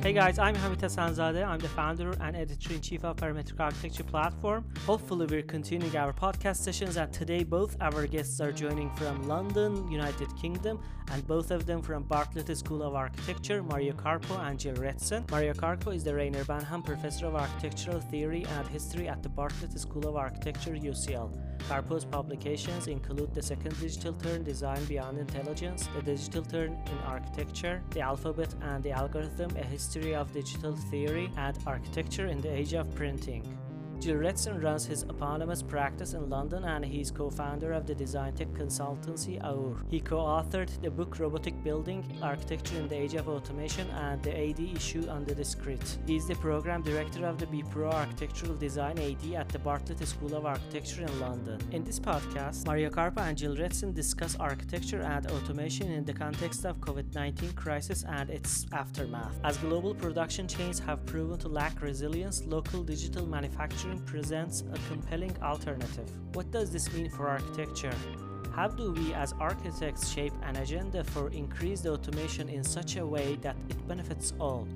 Hey guys, I'm Hamid Hassanzadeh. I'm the founder and editor-in-chief of Parametric Architecture Platform. Hopefully we're continuing our podcast sessions and today both our guests are joining from London, United Kingdom, and both of them from Bartlett School of Architecture, Mario Carpo and Gilles Retsin. Mario Carpo is the Reyner Banham Professor of Architectural Theory and History at the Bartlett School of Architecture, UCL. Carpo's publications include The Second Digital Turn Design Beyond Intelligence, The Digital Turn in Architecture, The Alphabet and the Algorithm, A History of Digital Theory and Architecture in the Age of Printing. Gilles Retsin runs his eponymous practice in London and he's co-founder of the design tech consultancy AUAR. He co-authored the book Robotic Building, Architecture in the Age of Automation and the AD issue under the Discrete. He's the program director of the BPro Architectural Design AD at the Bartlett School of Architecture in London. In this podcast, Mario Carpo and Gilles Retsin discuss architecture and automation in the context of COVID-19 crisis and its aftermath. As global production chains have proven to lack resilience, local digital manufacturing presents a compelling alternative. What does this mean for architecture? How do we as architects shape an agenda for increased automation in such a way that it benefits all?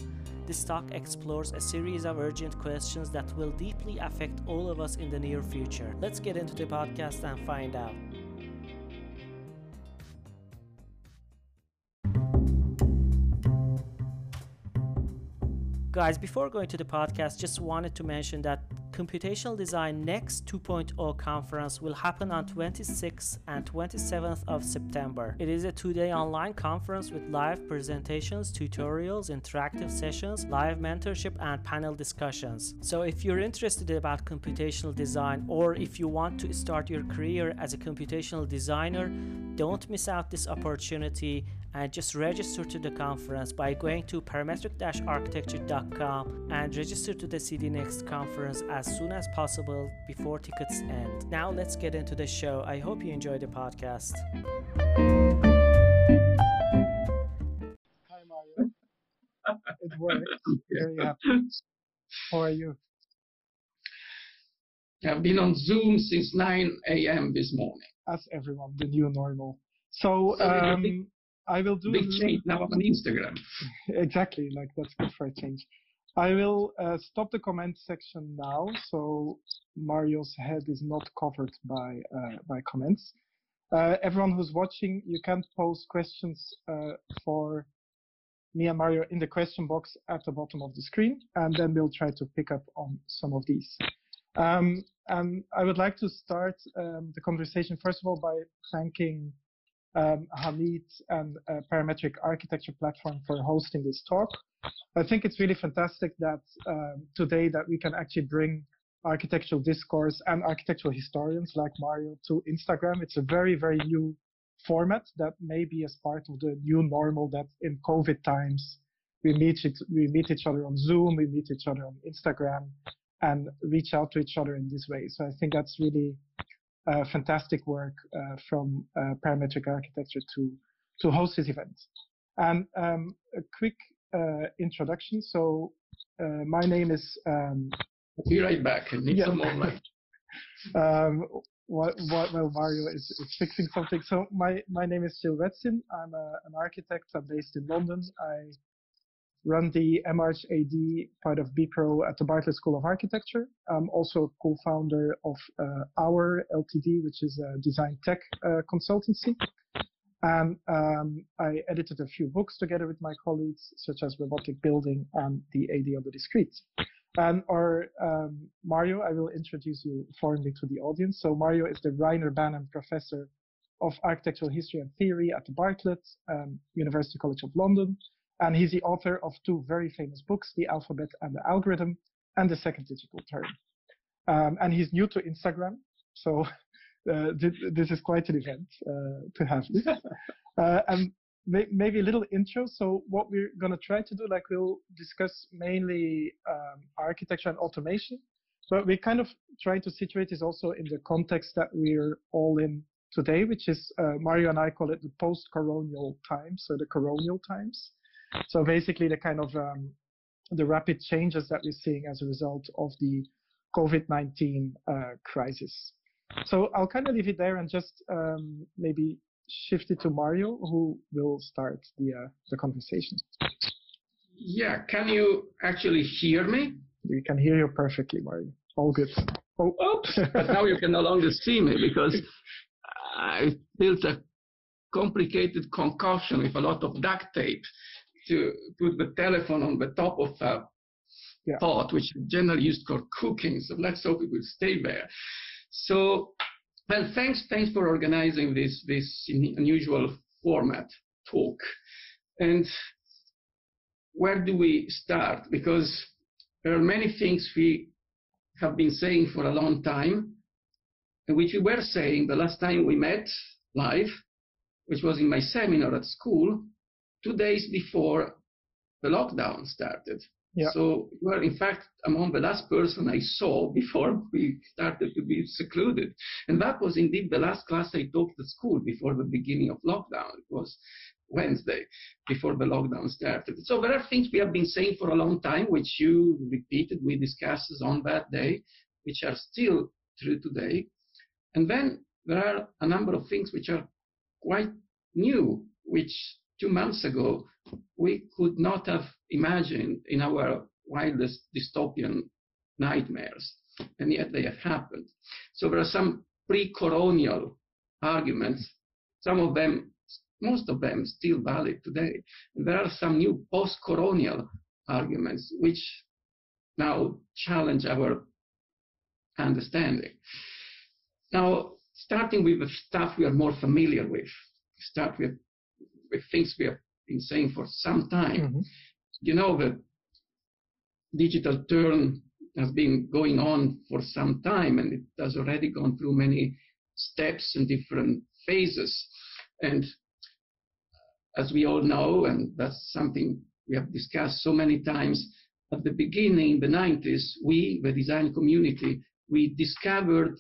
This talk explores a series of urgent questions that will deeply affect all of us in the near future. Let's get into the podcast and find out. Guys, before going to the podcast, just wanted to mention that Computational Design Next 2.0 conference will happen on 26th and 27th of September. It is a two-day online conference with live presentations, tutorials, interactive sessions, live mentorship and panel discussions. So if you're interested about computational design or if you want to start your career as a computational designer, don't miss out this opportunity and just register to the conference by going to parametric-architecture.com and register to the CD Next conference as soon as possible before tickets end. Now let's get into the show. I hope you enjoy the podcast. Hi Mario. it works. Very happy. How are you? I've been on Zoom since 9 a.m. this morning. As everyone, the new normal. So, um, I will do big change now on Instagram. exactly, like that's good for a change. I will uh, stop the comment section now, so Mario's head is not covered by uh, by comments. Uh, everyone who's watching, you can post questions uh, for me and Mario in the question box at the bottom of the screen, and then we'll try to pick up on some of these. Um, and I would like to start um, the conversation first of all by thanking um, Hamid and uh, Parametric Architecture Platform for hosting this talk. I think it's really fantastic that um, today that we can actually bring architectural discourse and architectural historians like Mario to Instagram. It's a very, very new format that may be as part of the new normal that in COVID times we meet we meet each other on Zoom, we meet each other on Instagram and reach out to each other in this way. So I think that's really uh, fantastic work uh, from uh, parametric architecture to to host this event. And um, a quick uh, introduction. So uh, my name is. Um, Be right back. I need yeah. some more light. um, what, what, well, Mario is, is, fixing something. So my, my name is Gilles Retsin. I'm a, an architect. I'm based in London. I run the MArch AD part of BPro at the Bartlett School of Architecture. I'm also co-founder of uh, AUAR Ltd, which is a design tech uh, consultancy. And um, I edited a few books together with my colleagues, such as Robotic Building and the AD of the Discrete. And our um, Mario, I will introduce you formally to the audience. So Mario is the Reyner Banham Professor of Architectural History and Theory at the Bartlett um, University College of London. And he's the author of two very famous books, The Alphabet and the Algorithm, and The Second Digital Turn. Um, and he's new to Instagram, so uh, th this is quite an event uh, to have. uh, and may maybe a little intro. So what we're going to try to do, like we'll discuss mainly um, architecture and automation, but we're kind of try to situate this also in the context that we're all in today, which is uh, Mario and I call it the post-coronial times, so the coronial times. So basically, the kind of um, the rapid changes that we're seeing as a result of the COVID-19 uh, crisis. So I'll kind of leave it there and just um, maybe shift it to Mario, who will start the uh, the conversation. Yeah, can you actually hear me? We can hear you perfectly, Mario. All good. Oh. Oops, but now you can no longer see me because I built a complicated concoction with a lot of duct tape to put the telephone on the top of a yeah. pot, which is generally used for cooking. So let's hope it will stay there. So, well, thanks, thanks for organizing this this unusual format talk. And where do we start? Because there are many things we have been saying for a long time, and which we were saying the last time we met live, which was in my seminar at school, two days before the lockdown started. Yeah. So you were, in fact, among the last person I saw before we started to be secluded. And that was indeed the last class I taught at school before the beginning of lockdown. It was Wednesday before the lockdown started. So there are things we have been saying for a long time, which you repeated, we discussed on that day, which are still true today. And then there are a number of things which are quite new, which two months ago we could not have imagined in our wildest dystopian nightmares, and yet they have happened. So there are some pre-coronial arguments, some of them most of them still valid today. There are some new post-coronial arguments which now challenge our understanding. Now, starting with the stuff we are more familiar with, start with things we have been saying for some time. Mm-hmm. You know, the digital turn has been going on for some time and it has already gone through many steps and different phases. And as we all know, and that's something we have discussed so many times, at the beginning, in the 90s, we, the design community, we discovered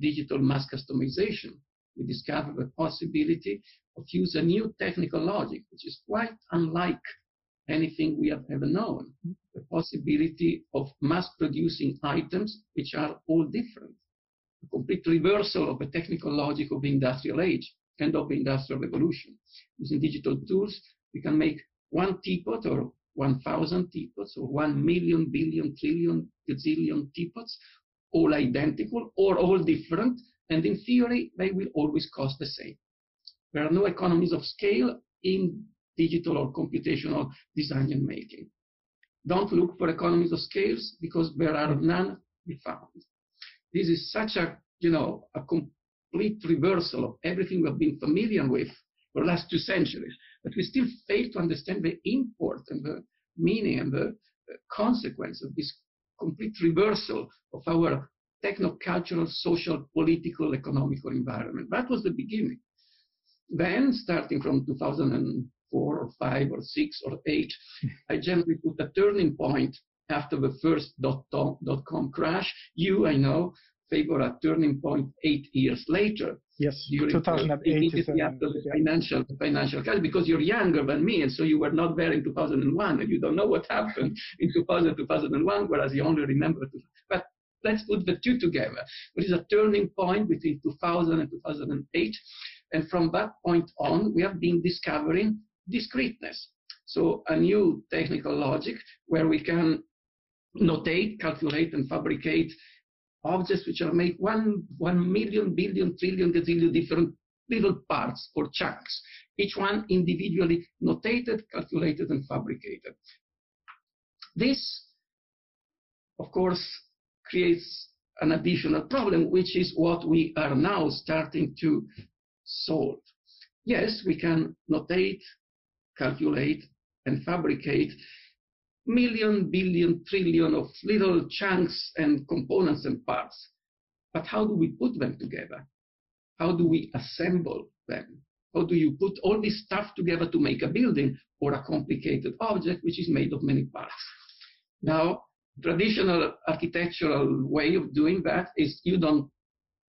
digital mass customization. We discovered the possibility of use a new technical logic, which is quite unlike anything we have ever known. The possibility of mass producing items which are all different. A complete reversal of the technical logic of the industrial age and of the industrial revolution. Using digital tools, we can make one teapot or 1,000 teapots or 1 million, billion, trillion, gazillion teapots, all identical or all different, and in theory, they will always cost the same. There are no economies of scale in digital or computational design and making. Don't look for economies of scales because there are none to be found. This is such a, you know, a complete reversal of everything we've been familiar with for the last two centuries. But we still fail to understand the import and the meaning and the consequence of this complete reversal of our techno-cultural, social, political, economical environment. That was the beginning. Then, starting from 2004 or 5 or 6 or 8, I generally put a turning point after the first dot-com crash. You, I know, favor a turning point eight years later. Yes, 2008 is after the financial, the financial crisis, because you're younger than me, and so you were not there in 2001, and you don't know what happened in 2000, 2001, whereas you only remember. But let's put the two together. There is a turning point between 2000 and 2008, and from that point on, we have been discovering discreteness. So a new technical logic where we can notate, calculate, and fabricate objects which are made one, one million, billion, trillion, gazillion different little parts or chunks, each one individually notated, calculated, and fabricated. This, of course, creates an additional problem, which is what we are now starting to solve. Yes, we can notate, calculate, and fabricate million, billion, trillion of little chunks and components and parts. But how do we put them together? How do we assemble them? How do you put all this stuff together to make a building or a complicated object which is made of many parts? Now, traditional architectural way of doing that is you don't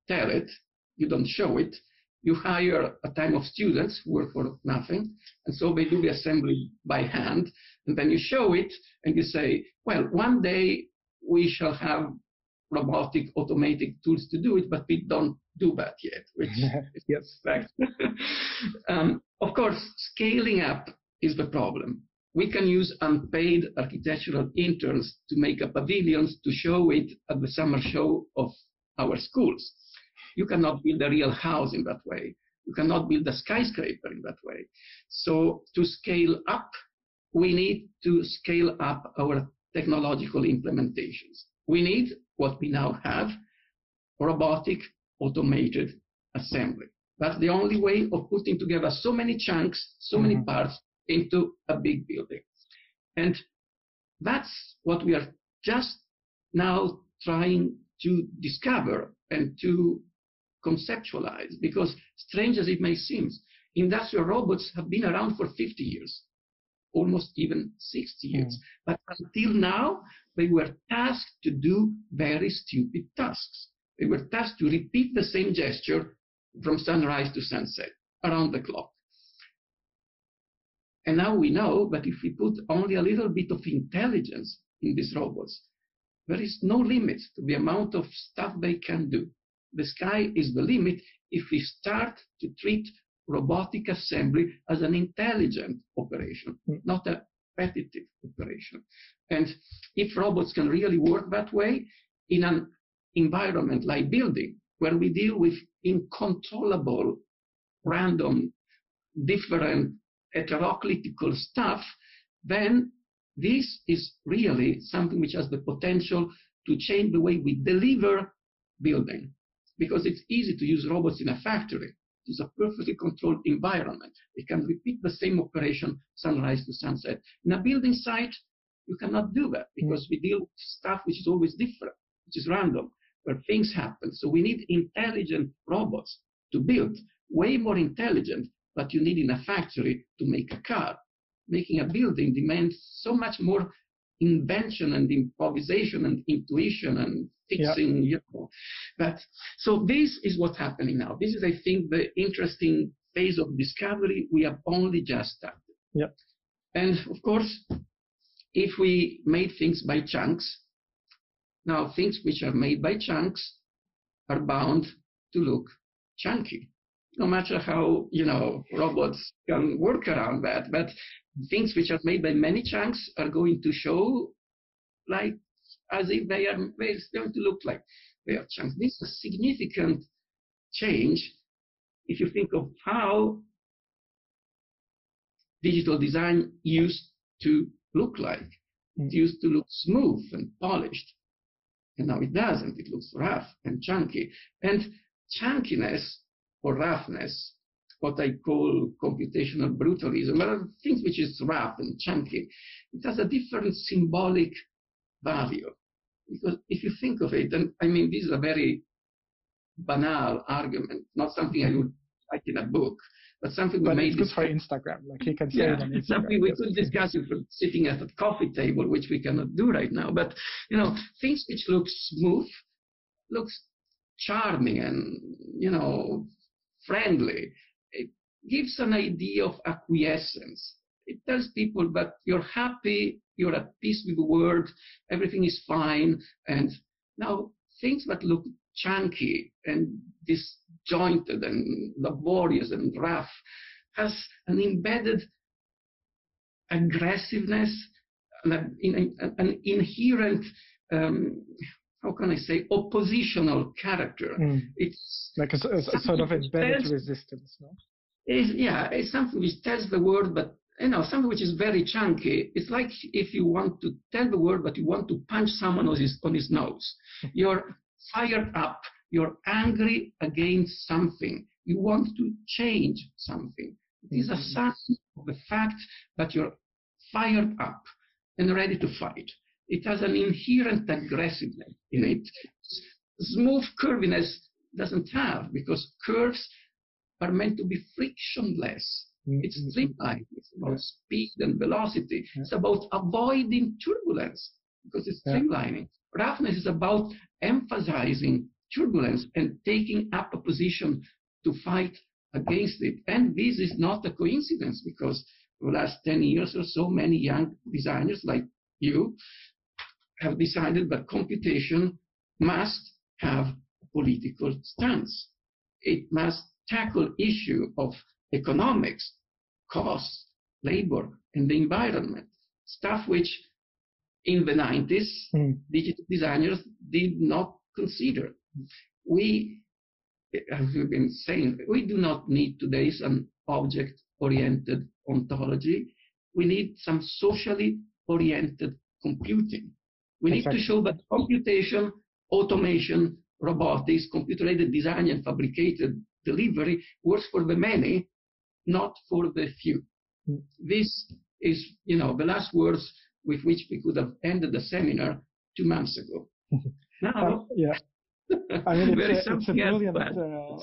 tell it, you don't show it, you hire a team of students who work for nothing, and so they do the assembly by hand, and then you show it, and you say, well, one day we shall have robotic, automatic tools to do it, but we don't do that yet, which yes. fact. um, of course, scaling up is the problem. we can use unpaid architectural interns to make a pavilions to show it at the summer show of our schools. You cannot build a real house in that way. You cannot build a skyscraper in that way. So to scale up, we need to scale up our technological implementations. We need what we now have, robotic automated assembly. That's the only way of putting together so many chunks, so mm-hmm. many parts into a big building. And that's what we are just now trying to discover and to conceptualize because strange as it may seem, industrial robots have been around for 50 years, almost even 60 years. Mm. But until now, they were tasked to do very stupid tasks. They were tasked to repeat the same gesture from sunrise to sunset around the clock. And now we know that if we put only a little bit of intelligence in these robots, there is no limit to the amount of stuff they can do. The sky is the limit if we start to treat robotic assembly as an intelligent operation, mm. not a repetitive operation. And if robots can really work that way in an environment like building, where we deal with uncontrollable, random, different, heteroclitical stuff, then this is really something which has the potential to change the way we deliver building because it's easy to use robots in a factory. It's a perfectly controlled environment. They can repeat the same operation sunrise to sunset. In a building site, you cannot do that mm. because we deal with stuff which is always different, which is random, where things happen. So we need intelligent robots to build, way more intelligent, but you need in a factory to make a car. Making a building demands so much more invention and improvisation and intuition and fixing, yeah. you know. But so this is what's happening now. This is, I think, the interesting phase of discovery. We have only just started. Yeah. And of course, if we made things by chunks, now things which are made by chunks are bound to look chunky. No matter how, you know, robots can work around that, but things which are made by many chunks are going to show like as if they are they're going to look like they are chunks. This is a significant change if you think of how digital design used to look like. Mm. It used to look smooth and polished. And now it doesn't. It looks rough and chunky. And chunkiness or roughness what I call computational brutalism. There are things which is rough and chunky. It has a different symbolic value. Because if you think of it, and I mean, this is a very banal argument, not something I would write in a book, but something but we it's good for Instagram. Like you can say yeah, it on Instagram. Something we could discuss if we're sitting at a coffee table, which we cannot do right now. But you know, things which look smooth, looks charming and you know friendly gives an idea of acquiescence. It tells people that you're happy, you're at peace with the world, everything is fine. And now things that look chunky and disjointed and laborious and rough has an embedded aggressiveness, an, an inherent um, how can I say, oppositional character. Mm. It's like a, a, a sort of embedded tells, resistance, no? Yeah, it's something which tells the word, but you know, something which is very chunky. It's like if you want to tell the word, but you want to punch someone on his, on his nose. You're fired up. You're angry against something. You want to change something. It is a sign of the fact that you're fired up and ready to fight. It has an inherent aggressiveness in it. Smooth curviness doesn't have because curves are meant to be frictionless. Mm-hmm. It's streamlined. It's about yeah. speed and velocity. Yeah. It's about avoiding turbulence because it's streamlining. Yeah. Roughness is about emphasizing turbulence and taking up a position to fight against it. And this is not a coincidence because for the last 10 years or so, many young designers like you have decided that computation must have a political stance. It must tackle issue of economics, costs, labor, and the environment. Stuff which in the 90s, mm. digital designers did not consider. We, as we've been saying, we do not need today's some object-oriented ontology. We need some socially oriented computing. We need to show that computation, automation, robotics, computer-aided design and fabricated delivery works for the many, not for the few. Mm. This is, you know, the last words with which we could have ended the seminar two months ago. now, uh, yeah. I mean, it's, a, it's a brilliant, uh,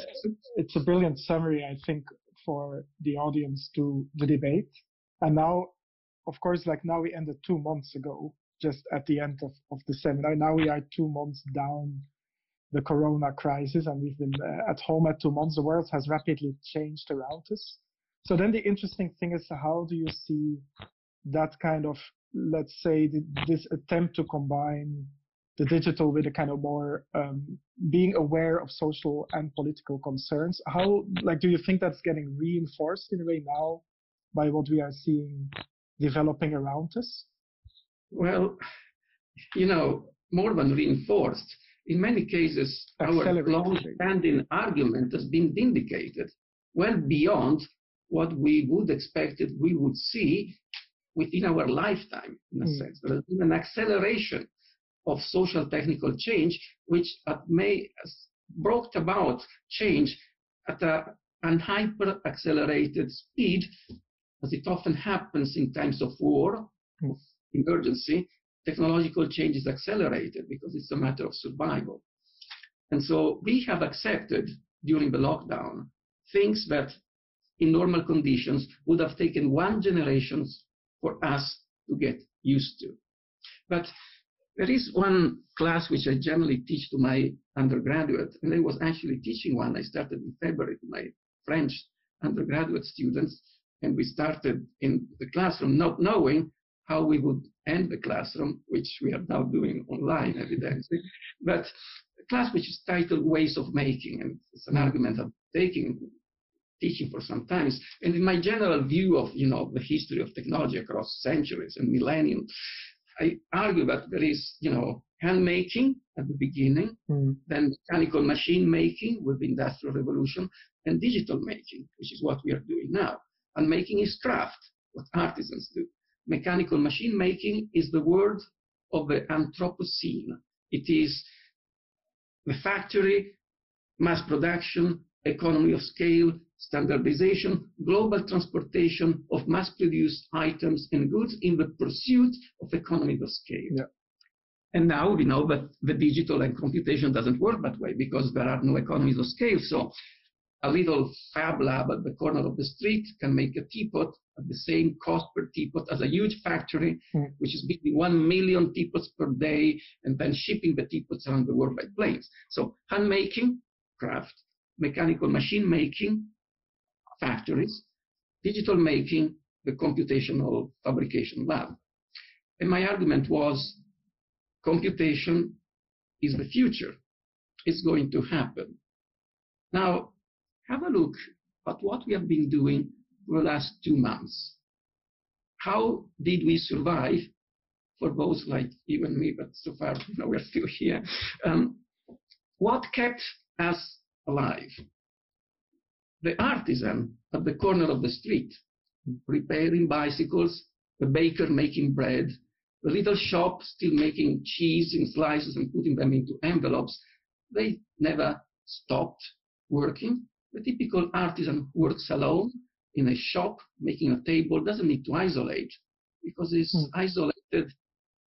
it's a brilliant summary, I think, for the audience to the debate. And now, of course, like now we ended two months ago, just at the end of, of the seminar. Now we are two months down the corona crisis and we've been uh, at home at two months. The world has rapidly changed around us. So then the interesting thing is how do you see that kind of, let's say, this attempt to combine the digital with a kind of more um, being aware of social and political concerns. How, like, do you think that's getting reinforced in a way now by what we are seeing developing around us? Well, you know, more than reinforced, in many cases, our long-standing argument has been vindicated well beyond what we would expect that we would see within our lifetime, in a mm. sense. There has been an acceleration of social technical change, which may brought about change at a, an hyper accelerated speed, as it often happens in times of war, mm. emergency, technological change is accelerated because it's a matter of survival. And so we have accepted during the lockdown things that in normal conditions would have taken one generation for us to get used to. But there is one class which I generally teach to my undergraduate, and I was actually teaching one. I started in February to my French undergraduate students, and we started in the classroom not knowing how we would end the classroom, which we are now doing online, evidently. But a class which is titled Ways of Making, and it's an argument I'm taking, teaching for some time. And in my general view of, you know, the history of technology across centuries and millennia, I argue that there is, you know, hand making at the beginning, mm. then mechanical machine making with the industrial revolution, and digital making, which is what we are doing now. And making is craft, what artisans do mechanical machine making is the world of the Anthropocene. It is the factory, mass production, economy of scale, standardization, global transportation of mass-produced items and goods in the pursuit of economy of scale. Yeah. And now we know that the digital and computation doesn't work that way because there are no economies of scale. So a little fab lab at the corner of the street can make a teapot at the same cost per teapot as a huge factory, mm. which is making 1 million teapots per day and then shipping the teapots around the world by planes. So hand making, craft, mechanical machine making, factories, digital making, the computational fabrication lab. And my argument was computation is the future. It's going to happen. Now, have a look at what we have been doing for the last two months. How did we survive for those like you and me, but so far you know, we're still here. Um, what kept us alive? The artisan at the corner of the street, repairing bicycles, the baker making bread, the little shop still making cheese in slices and putting them into envelopes, they never stopped working. The typical artisan who works alone in a shop making a table doesn't need to isolate because he's mm. isolated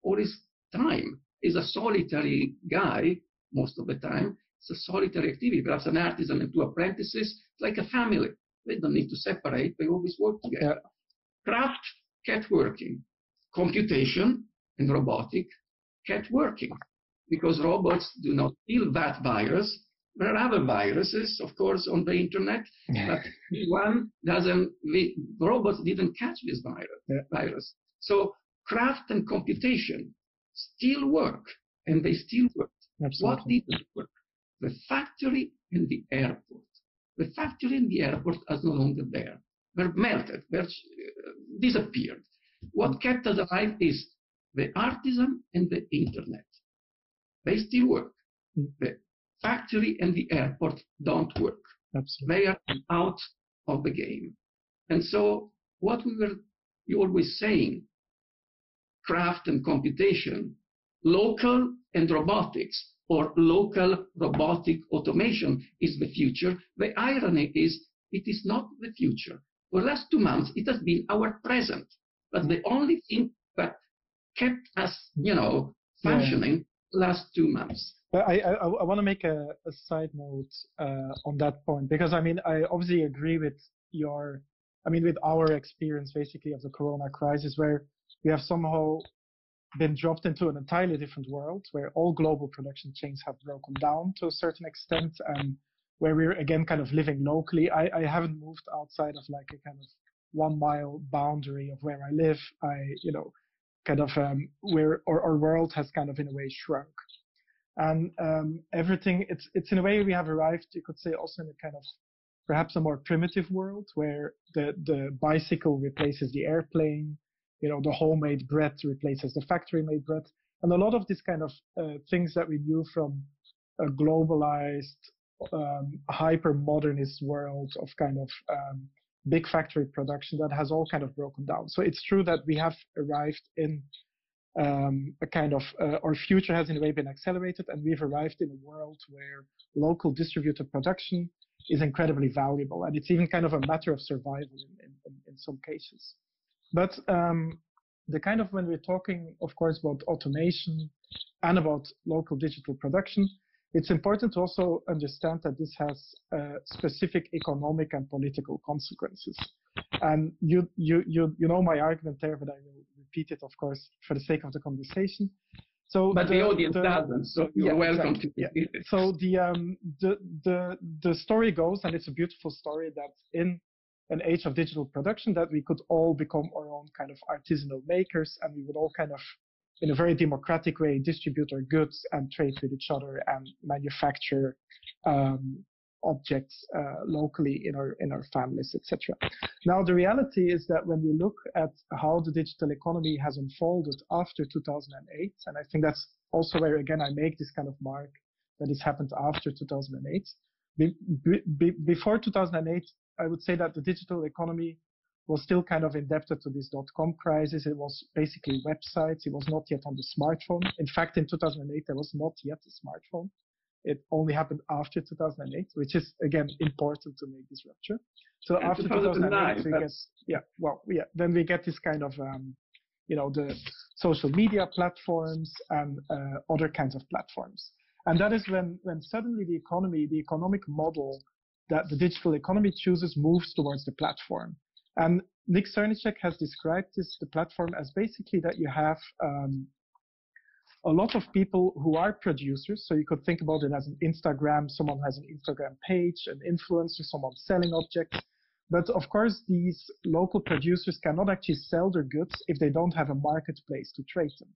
all his time. He's a solitary guy most of the time. It's a solitary activity. Perhaps an artisan and two apprentices, it's like a family. They don't need to separate. They always work together. Craft kept working. Computation and robotic kept working because robots do not kill that virus there are other viruses, of course, on the internet, but one doesn't, the robots didn't catch this virus, yeah. virus. So craft and computation still work, and they still work. Absolutely. What didn't work? The factory and the airport. The factory and the airport are no longer there. were melted, were uh, disappeared. What kept us alive is the artisan and the internet. They still work. Mm. The factory and the airport don't work. Absolutely. They are out of the game. And so what we were always saying, craft and computation, local and robotics, or local robotic automation is the future. The irony is it is not the future. For the last two months, it has been our present. But the only thing that kept us, you know, functioning. Last two months. I, I, I want to make a, a side note uh, on that point because I mean I obviously agree with your, I mean with our experience basically of the Corona crisis where we have somehow been dropped into an entirely different world where all global production chains have broken down to a certain extent and where we're again kind of living locally. I, I haven't moved outside of like a kind of one mile boundary of where I live. I, you know, kind of um, where our, our world has kind of in a way shrunk. And um, everything, it's, it's in a way we have arrived, you could say, also in a kind of perhaps a more primitive world where the, the bicycle replaces the airplane, you know, the homemade bread replaces the factory made bread. And a lot of these kind of uh, things that we knew from a globalized, um, hyper modernist world of kind of um, big factory production that has all kind of broken down. So it's true that we have arrived in um, a kind of, uh, our future has in a way been accelerated and we've arrived in a world where local distributed production is incredibly valuable. And it's even kind of a matter of survival in, in, in some cases. But um, the kind of when we're talking, of course, about automation and about local digital production, it's important to also understand that this has uh, specific economic and political consequences. And you, you, you, you know my argument there, but I will repeat it, of course, for the sake of the conversation. So but the, the audience the, doesn't, so you're yeah, welcome exactly, to yeah. it. So the, um, the, the, the story goes, and it's a beautiful story, that in an age of digital production, that we could all become our own kind of artisanal makers, and we would all kind of in a very democratic way distribute our goods and trade with each other and manufacture um, objects uh, locally in our in our families, etc. Now the reality is that when we look at how the digital economy has unfolded after 2008, and I think that's also where again I make this kind of mark that this happened after 2008. Be, be, before 2008, I would say that the digital economy was still kind of indebted to this dot-com crisis. It was basically websites. It was not yet on the smartphone. In fact, in 2008, there was not yet a smartphone. It only happened after 2008, which is again important to make this rupture. So and after 2008, we get yeah, well, yeah, then we get this kind of um, you know the social media platforms and uh, other kinds of platforms, and that is when when suddenly the economy, the economic model that the digital economy chooses moves towards the platform. And Nick Srnicek has described this, the platform as basically that you have um, a lot of people who are producers. So you could think about it as an Instagram. Someone has an Instagram page, an influencer, someone selling objects. But of course, these local producers cannot actually sell their goods if they don't have a marketplace to trade them.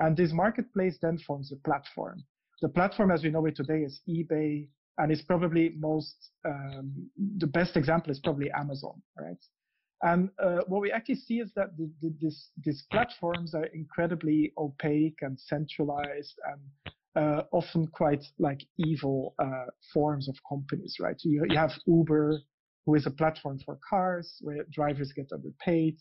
And this marketplace then forms a platform. The platform as we know it today is eBay and it's probably most, um, the best example is probably Amazon, right? And uh, what we actually see is that the, the, this, these platforms are incredibly opaque and centralized and uh, often quite like evil uh, forms of companies, right? You, you have Uber, who is a platform for cars where drivers get underpaid.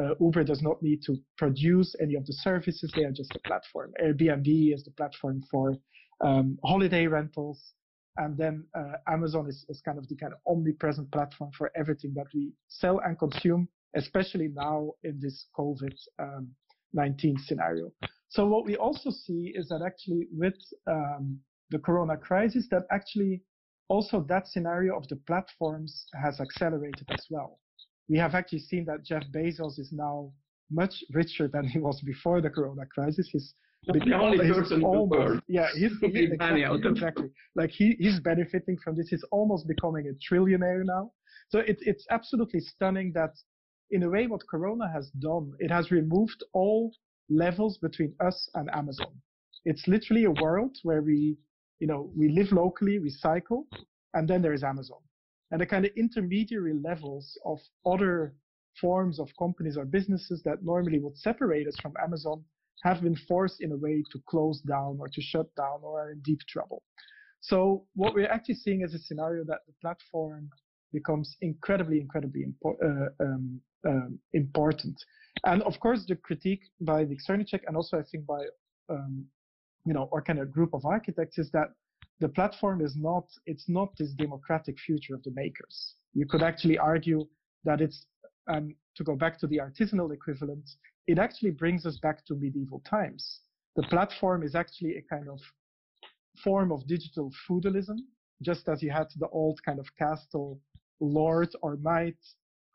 Uh, Uber does not need to produce any of the services; they are just a platform. Airbnb is the platform for um, holiday rentals. And then uh, Amazon is, is kind of the kind of omnipresent platform for everything that we sell and consume, especially now in this COVID um, 19 scenario. So what we also see is that actually with um, the Corona crisis, that actually also that scenario of the platforms has accelerated as well. We have actually seen that Jeff Bezos is now much richer than he was before the Corona crisis. The only person almost, in the world. Yeah, he's, he's exactly, exactly. Like he, he's benefiting from this. He's almost becoming a trillionaire now. So it, it's absolutely stunning that, in a way, what Corona has done, it has removed all levels between us and Amazon. It's literally a world where we, you know, we live locally, we cycle, and then there is Amazon. and the kind of intermediary levels of other forms of companies or businesses that normally would separate us from Amazon have been forced in a way to close down or to shut down or are in deep trouble. So what we're actually seeing is a scenario that the platform becomes incredibly, incredibly uh, um, um, important. And of course, the critique by the Srnicek and also I think by um, you know our kind of group of architects is that the platform is not it's not this democratic future of the makers. You could actually argue that it's and to go back to the artisanal equivalent, it actually brings us back to medieval times. The platform is actually a kind of form of digital feudalism, just as you had the old kind of castle lord or knight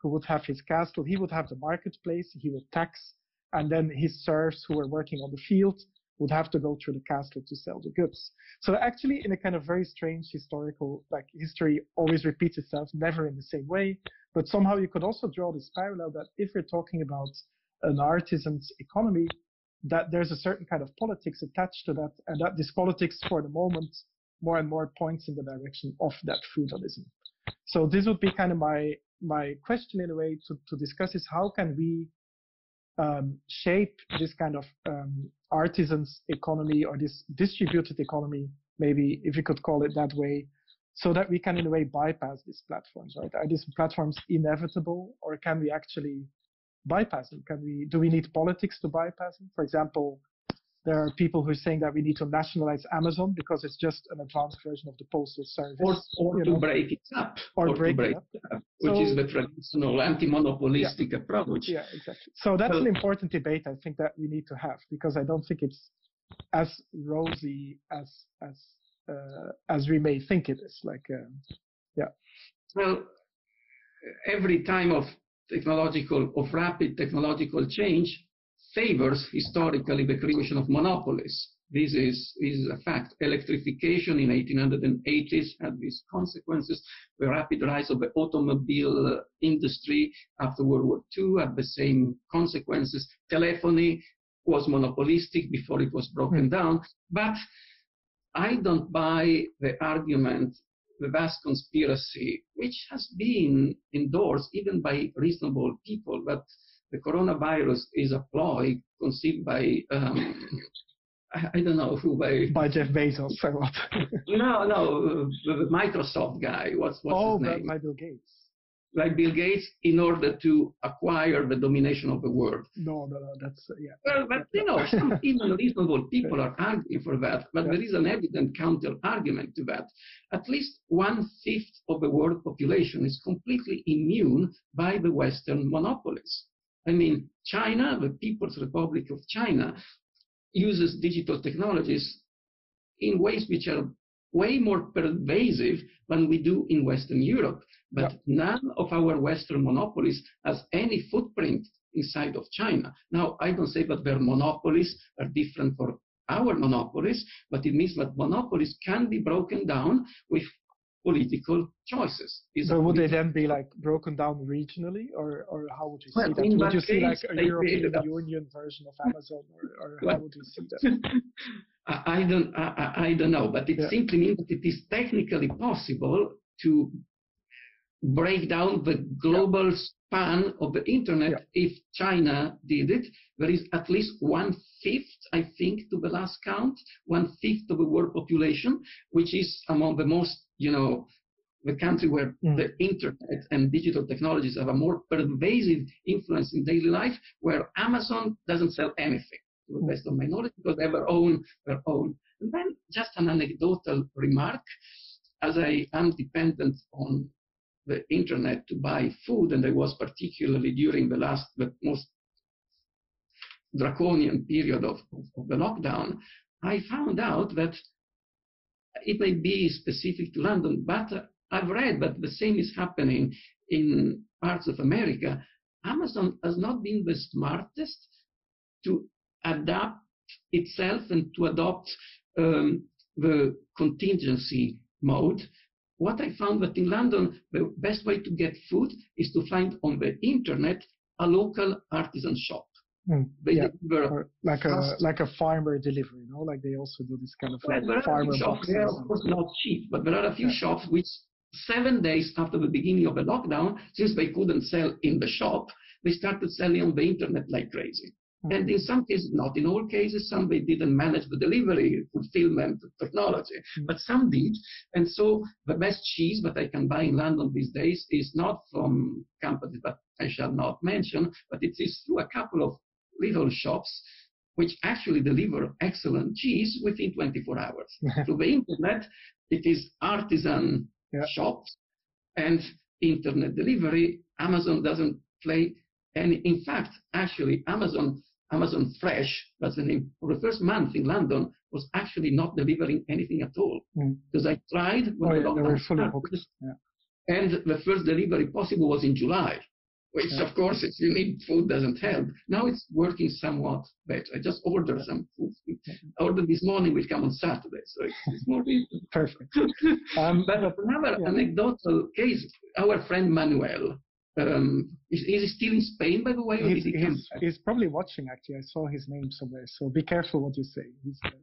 who would have his castle, he would have the marketplace, he would tax, and then his serfs who were working on the field would have to go through the castle to sell the goods. So actually, in a kind of very strange historical, like history always repeats itself, never in the same way. But somehow you could also draw this parallel that if we're talking about an artisan's economy, that there's a certain kind of politics attached to that, and that this politics, for the moment, more and more points in the direction of that feudalism. So this would be kind of my my question in a way to, to discuss is how can we um, shape this kind of um, artisans economy or this distributed economy, maybe if you could call it that way, so that we can in a way bypass these platforms, right? Are these platforms inevitable or can we actually bypass them? Can we, do we need politics to bypass them? For example, there are people who are saying that we need to nationalize Amazon because it's just an advanced version of the postal service. Or, or to know, break it up. Or, or break, break, it up. up which so, is the traditional anti-monopolistic yeah, approach. Yeah, exactly. So that's an important debate I think that we need to have because I don't think it's as rosy as as uh, as we may think it is. Like, uh, yeah. Well, every time of technological of rapid technological change, favors historically the creation of monopolies. This is, is a fact. Electrification in 1880s had these consequences. The rapid rise of the automobile industry after World War II had the same consequences. Telephony was monopolistic before it was broken hmm. down. But I don't buy the argument, the vast conspiracy, which has been endorsed even by reasonable people, that the coronavirus is a ploy conceived by um, I, don't know who by by Jeff Bezos or what? no, no, the Microsoft guy. What's what's oh, his name? by Bill Gates. Like Bill Gates, in order to acquire the domination of the world. No, no, no, that's uh, yeah. Well, but you know, some even reasonable people are arguing for that. But yeah. there is an evident counter argument to that. At least one fifth of the world population is completely immune by the Western monopolies. I mean, China, the People's Republic of China, uses digital technologies in ways which are way more pervasive than we do in Western Europe. But yeah. none of our Western monopolies has any footprint inside of China. Now, I don't say that their monopolies are different for our monopolies, but it means that monopolies can be broken down with political choices. so would they then be like broken down regionally, or, or how would you see well, that? Would you see like a European Union version of Amazon, or, or how would you see that? I don't, I, I, don't know, but it yeah. simply means that it is technically possible to break down the global yeah. span of the internet yeah. if China did it. There is at least one fifth, I think, to the last count, one fifth of the world population, which is among the most you know, the country where mm. the internet and digital technologies have a more pervasive influence in daily life, where Amazon doesn't sell anything, to the mm. best of my knowledge, because they have their own, their own. And then just an anecdotal remark, as I am dependent on the internet to buy food, and I was particularly during the last, the most draconian period of, of the lockdown, I found out that it may be specific to London, but I've read that the same is happening in parts of America. Amazon has not been the smartest to adapt itself and to adopt um, the contingency mode. What I found that in London, the best way to get food is to find on the internet a local artisan shop. Mm, yeah, like a like a farmer delivery, you know, like they also do this kind of well, like farmer shops. They are of course not cheap, but there are a few yeah. shops which seven days after the beginning of the lockdown, since they couldn't sell in the shop, they started selling on the internet like crazy. Mm-hmm. And in some cases, not in all cases, some they didn't manage the delivery, fulfillment technology, mm-hmm. but some did. And so the best cheese that I can buy in London these days is not from companies that I shall not mention, but it is through a couple of little shops which actually deliver excellent cheese within 24 hours. through the internet, it is artisan yeah. shops and internet delivery. Amazon doesn't play any. In fact, actually, Amazon Amazon Fresh, was the name, for the first month in London, was actually not delivering anything at all. Mm. Because I tried when oh, the lockdown started, yeah. and the first delivery possible was in July, which of course, if you need food, doesn't help. Now it's working somewhat better. I just ordered some food. I ordered this morning, will come on Saturday, so it's, it's more Perfect. Um, but another yeah. anecdotal case, our friend Manuel, um, is, is, he still in Spain, by the way? He's, he he's, he's, probably watching, actually. I saw his name somewhere, so be careful what you say.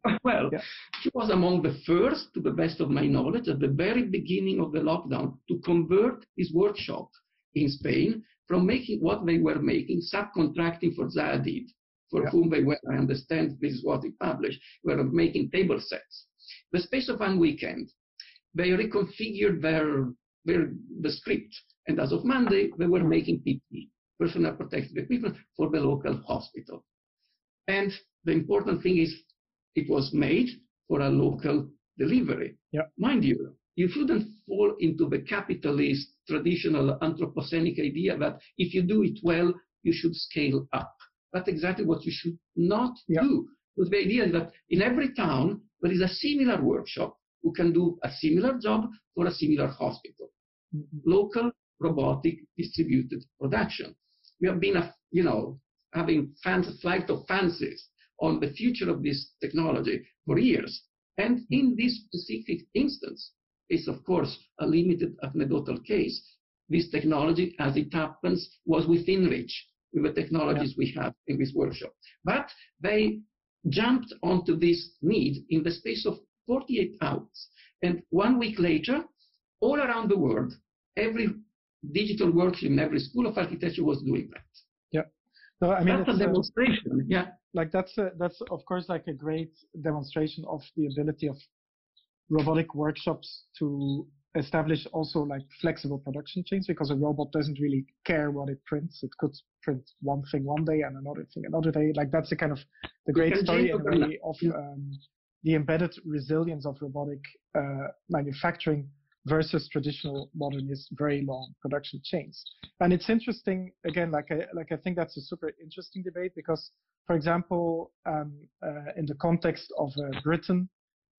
Uh, well, yeah. he was among the first, to the best of my knowledge, at the very beginning of the lockdown, to convert his workshop in Spain from making what they were making, subcontracting for Zaha Hadid, for yeah. whom they were, I understand this is what he published, were making table sets. The space of one weekend, they reconfigured their, their the script and as of Monday, they were making PPE, personal protective equipment, for the local hospital. And the important thing is it was made for a local delivery. Yeah. Mind you, you shouldn't fall into the capitalist traditional anthropocenic idea that if you do it well, you should scale up. That's exactly what you should not yeah. do. But the idea is that in every town, there is a similar workshop who can do a similar job for a similar hospital. Mm-hmm. Local robotic distributed production. We have been, you know, having fans, flight of fancies on the future of this technology for years. And in this specific instance, is of course a limited anecdotal case. This technology, as it happens, was within reach with the technologies yeah. we have in this workshop. But they jumped onto this need in the space of 48 hours. And one week later, all around the world, every digital workshop in every school of architecture was doing that. Yeah. No, I mean, that's a uh, demonstration. yeah. Like that's a, that's of course like a great demonstration of the ability of robotic workshops to establish also like flexible production chains because a robot doesn't really care what it prints. It could print one thing one day and another thing another day. Like that's the kind of the great story in a way of um, the embedded resilience of robotic uh, manufacturing versus traditional modernist very long production chains. And it's interesting again, like I like I think that's a super interesting debate because, for example, um, uh, in the context of uh, Britain,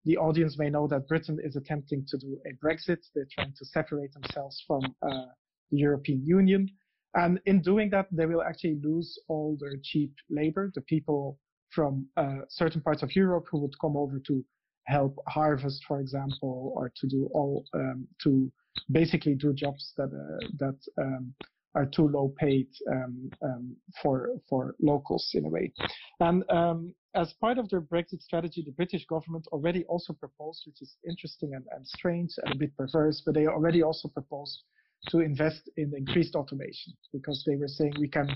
the audience may know that Britain is attempting to do a Brexit. They're trying to separate themselves from uh, the European Union. And in doing that, they will actually lose all their cheap labor, the people from uh, certain parts of Europe who would come over to help harvest, for example, or to do all um, to basically do jobs that uh, that um, are too low paid um, um for for locals in a way. And um, as part of their Brexit strategy, the British government already also proposed, which is interesting and, and strange and a bit perverse, but they already also proposed to invest in increased automation because they were saying we can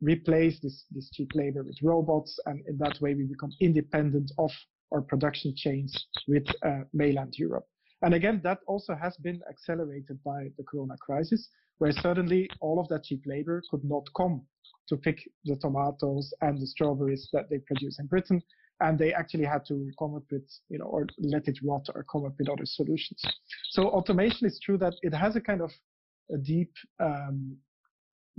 replace this, this cheap labor with robots and in that way we become independent of our production chains with uh, mainland Europe. And again, that also has been accelerated by the corona crisis, where suddenly all of that cheap labor could not come to pick the tomatoes and the strawberries that they produce in Britain. And they actually had to come up with, you know, or let it rot or come up with other solutions. So automation is true that it has a kind of a deep um,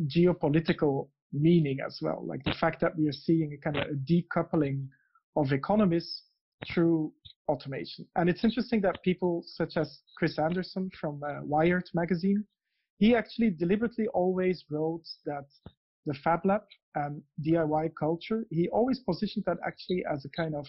geopolitical meaning as well. Like the fact that we are seeing a kind of a decoupling of economies through automation. And it's interesting that people such as Chris Anderson from uh, Wired magazine, he actually deliberately always wrote that the Fab Lab and DIY culture, he always positioned that actually as a kind of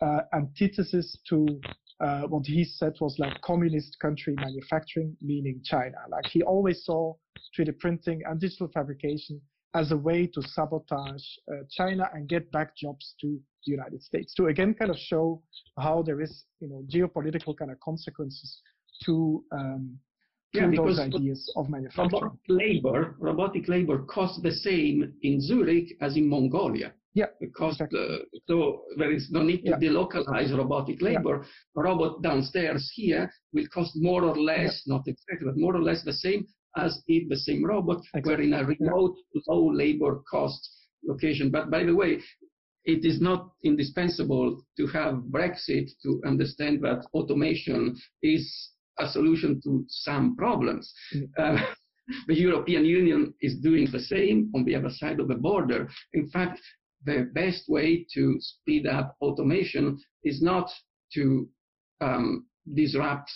uh, antithesis to uh, what he said was like communist country manufacturing, meaning China. Like he always saw 3D printing and digital fabrication as a way to sabotage uh, China and get back jobs to the United States. To again kind of show how there is, you know, geopolitical kind of consequences to um, to Yeah, those ideas of manufacturing. robotic labor, robotic labor costs the same in Zurich as in Mongolia. Yeah, cost, exactly. uh, so there is no need to Yeah. delocalize robotic labor. A robot downstairs here will cost more or less, not exactly, but more or less the same as if the same robot were in a remote, low labor cost location. But by the way, it is not indispensable to have Brexit to understand that automation is a solution to some problems. Mm. Uh, the European Union is doing the same on the other side of the border. In fact, the best way to speed up automation is not to um, disrupt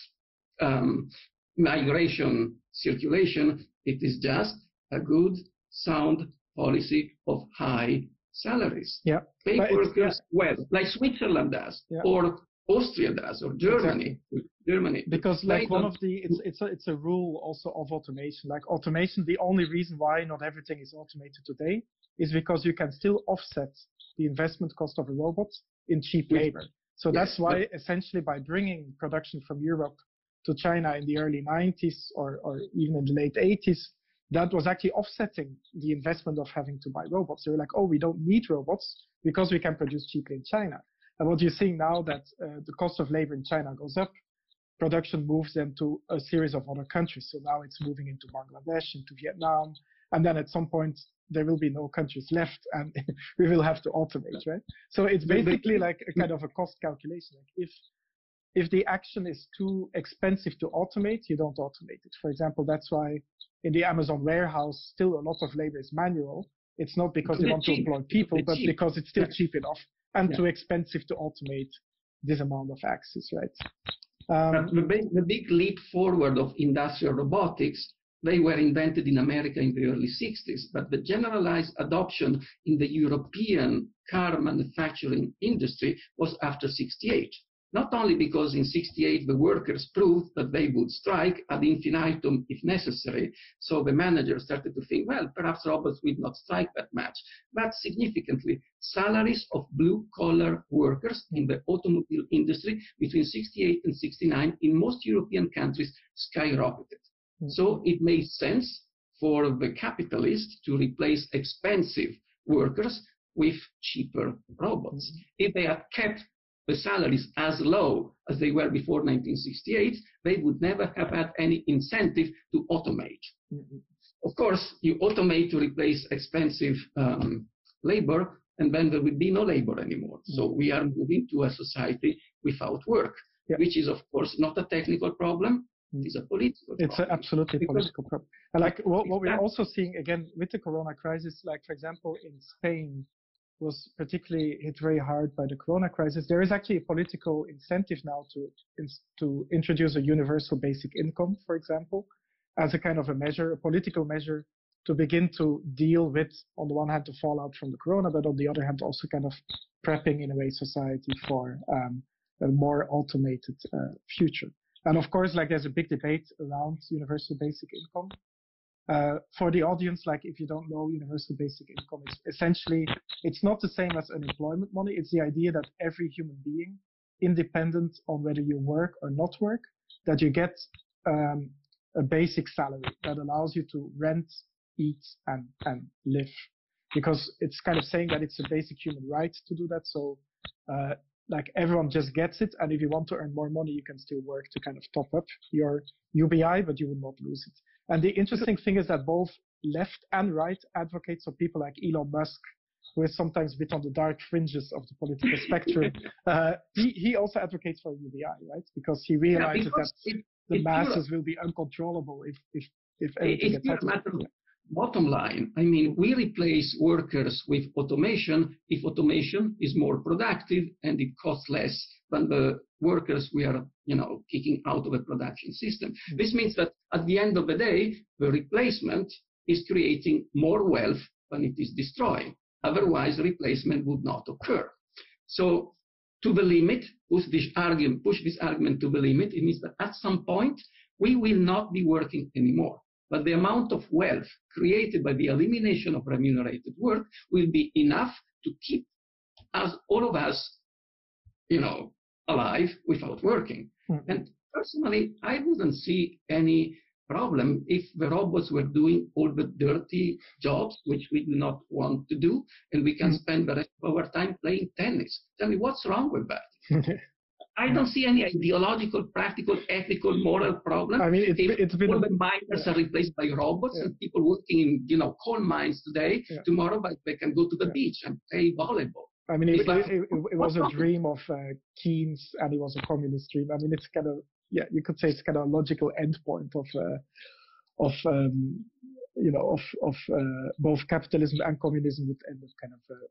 um, migration circulation. It is just a good, sound policy of high salaries. Yeah. Pay workers well, like Switzerland does, Yeah. or Austria does, or Germany. Germany. because like one of the it's it's a, it's a rule also of automation like automation the only reason why not everything is automated today is because you can still offset the investment cost of a robot in cheap labor so Yes, that's why essentially by bringing production from europe to china in the early 90s or, or even in the late 80s that was actually offsetting the investment of having to buy robots they were like oh we don't need robots because we can produce cheaply in china and what you're seeing now that uh, the cost of labor in china goes up production moves then to a series of other countries. So now it's moving into Bangladesh, into Vietnam, and then at some point there will be no countries left, and we will have to automate, right? So it's basically like a kind of a cost calculation. Like if if the action is too expensive to automate, you don't automate it. For example, that's why in the Amazon warehouse, still a lot of labor is manual. It's not because They're want cheap. to employ people, but cheap. because it's still Yeah. cheap enough and Yeah. too expensive to automate this amount of access, right? Um, the big, the big leap forward of industrial robotics, they were invented in America in the early 60s, but the generalized adoption in the European car manufacturing industry was after 68. Not only because in 68 the workers proved that they would strike ad infinitum if necessary, so the managers started to think, well, perhaps robots will not strike that much, but significantly, salaries of blue collar workers in the automobile industry between 68 and 69 in most European countries skyrocketed. Mm. So it made sense for the capitalist to replace expensive workers with cheaper robots. If they had kept the salaries as low as they were before 1968, they would never have had any incentive to automate. Mm-hmm. Of course, you automate to replace expensive um, labor, and then there will be no labor anymore. Mm-hmm. So we are moving to a society without work, Yeah. which is, of course, not a technical problem. Mm-hmm. It is a political It's problem. absolutely Because- political problem. And like what, what we're also seeing again with the corona crisis, like for example in Spain was particularly hit very hard by the corona crisis. There is actually a political incentive now to to introduce a universal basic income, for example, as a kind of a measure, a political measure to begin to deal with, on the one hand, the fallout from the corona, but on the other hand, also kind of prepping in a way society for um, a more automated uh, future. And of course, like there's a big debate around universal basic income. Uh, for the audience, like if you don't know universal basic income, it's essentially it's not the same as unemployment money. It's the idea that every human being, independent on whether you work or not work, that you get um, a basic salary that allows you to rent, eat, and and live. Because it's kind of saying that it's a basic human right to do that. So uh, like everyone just gets it. And if you want to earn more money, you can still work to kind of top up your UBI, but you will not lose it. And the interesting thing is that both left and right advocates, so people like Elon Musk, who is sometimes a bit on the dark fringes of the political spectrum, uh, he, he also advocates for UBI, right? Because he Yeah, realizes because that it- the masses will be uncontrollable if if if It's gets a automated. matter of bottom line. I mean, we replace workers with automation if automation is more productive and it costs less than the workers we are, you know, kicking out of a production system. Mm-hmm. This means that at the end of the day, the replacement is creating more wealth than it is destroying. Otherwise, replacement would not occur. So to the limit, push this argument, push this argument to the limit, it means that at some point we will not be working anymore. But the amount of wealth created by the elimination of remunerated work will be enough to keep us, all of us, you know, alive without working. Mhm. And personally, I wouldn't see any problem if the robots were doing all the dirty jobs, which we do not want to do, and we can mm. spend the rest of our time playing tennis. Tell me what's wrong with that? I don't see any ideological, practical, ethical, moral problem. I mean, it's, if it's been all the miners yeah. are replaced by robots yeah. and people working in, you know, coal mines today, yeah. tomorrow they can go to the beach and play volleyball. I mean, it, it, it, it was a dream of uh, Keynes, and it was a communist dream. I mean, it's kind of yeah, you could say it's kind of a logical endpoint of uh, of um, you know of of uh, both capitalism and communism would end up kind of uh,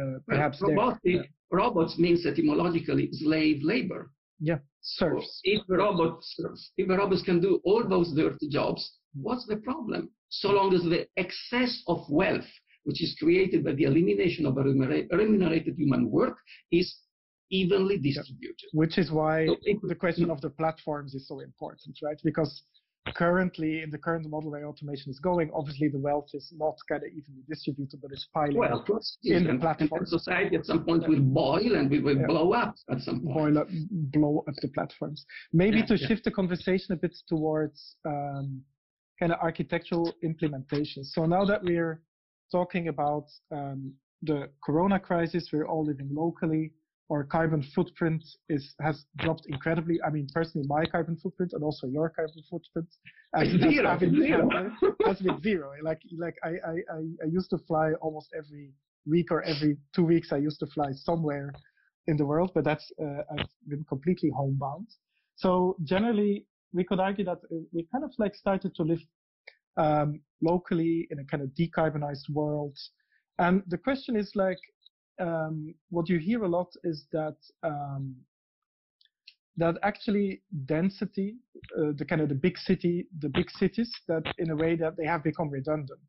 uh, perhaps well, robotic, robots means etymologically slave labor. Yeah, serfs. So if robots if robots can do all those dirty jobs, what's the problem? So long as the excess of wealth which is created by the elimination of a remunerated human work, is evenly distributed. Which is why so it, the question of the platforms is so important, right? Because currently, in the current model where automation is going, obviously the wealth is not kind of evenly distributed, but it's piling well, up in the platform. And society at some point will boil and we will yeah. blow up at some point. Boil up, blow up the platforms. Maybe yeah, to yeah. shift the conversation a bit towards um, kind of architectural implementation. So now that we're talking about um, the corona crisis. We're all living locally. Our carbon footprint is has dropped incredibly. I mean, personally, my carbon footprint and also your carbon footprint has, zero, has been zero. has been zero. Like like I, I, I used to fly almost every week or every two weeks. I used to fly somewhere in the world, but that's uh, I've been completely homebound. So generally, we could argue that uh, we kind of like started to live um, locally in a kind of decarbonized world. And the question is like, um, what you hear a lot is that um, that actually density, uh, the kind of the big city, the big cities, that in a way that they have become redundant,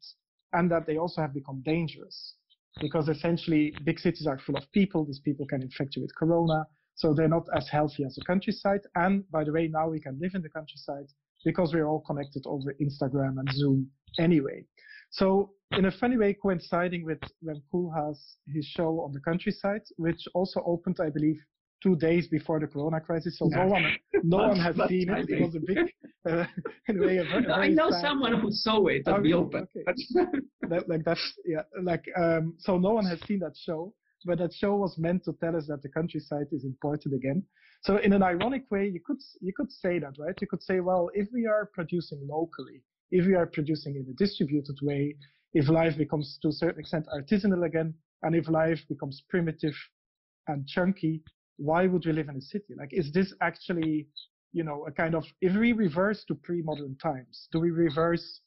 and that they also have become dangerous, because essentially big cities are full of people. These people can infect you with corona, so they're not as healthy as the countryside. And by the way, now we can live in the countryside because we're all connected over Instagram and Zoom anyway. So in a funny way, coinciding with when Koolhaas his show on the countryside, which also opened, I believe, two days before the Corona crisis. So no one, no one has seen it. It was a big, uh, in a very, I know sad, someone who saw it at the open. Okay. that, like that's yeah, like um, so no one has seen that show, but that show was meant to tell us that the countryside is important again. So in an ironic way, you could you could say that, right? You could say, well, if we are producing locally, if we are producing in a distributed way, if life becomes to a certain extent artisanal again, and if life becomes primitive and chunky, why would we live in a city? Like, is this actually, you know, a kind of if we reverse to pre-modern times, do we reverse,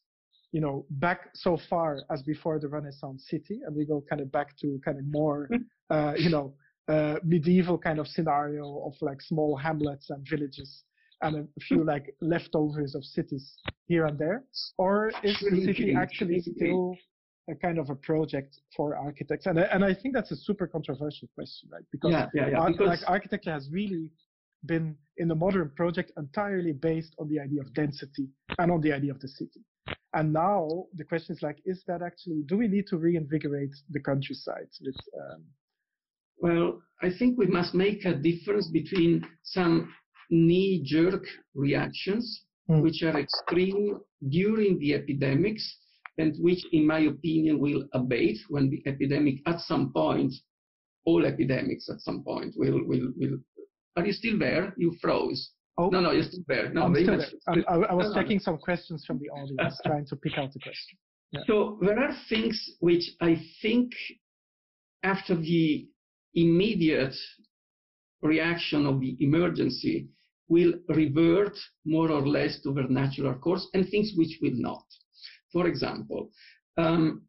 you know, back so far as before the Renaissance city, and we go kind of back to kind of more, uh, you know, uh, medieval kind of scenario of like small hamlets and villages and a few like leftovers of cities here and there? Or is the city actually still a kind of a project for architects? And, and I think that's a super controversial question, right? Because, yeah, yeah, yeah, because like architecture has really been in the modern project entirely based on the idea of density and on the idea of the city. And now the question is like, is that actually, do we need to reinvigorate the countryside with, um, well, I think we must make a difference between some knee-jerk reactions, mm. which are extreme during the epidemics, and which, in my opinion, will abate when the epidemic, at some point, all epidemics at some point will will will. Are you still there? You froze. Oh. No, no, you're still there. No, I'm still there. I, I, was no, checking no. some questions from the audience, trying to pick out the question. Yeah. So there are things which I think after the immediate reaction of the emergency will revert more or less to their natural course and things which will not. For example, um,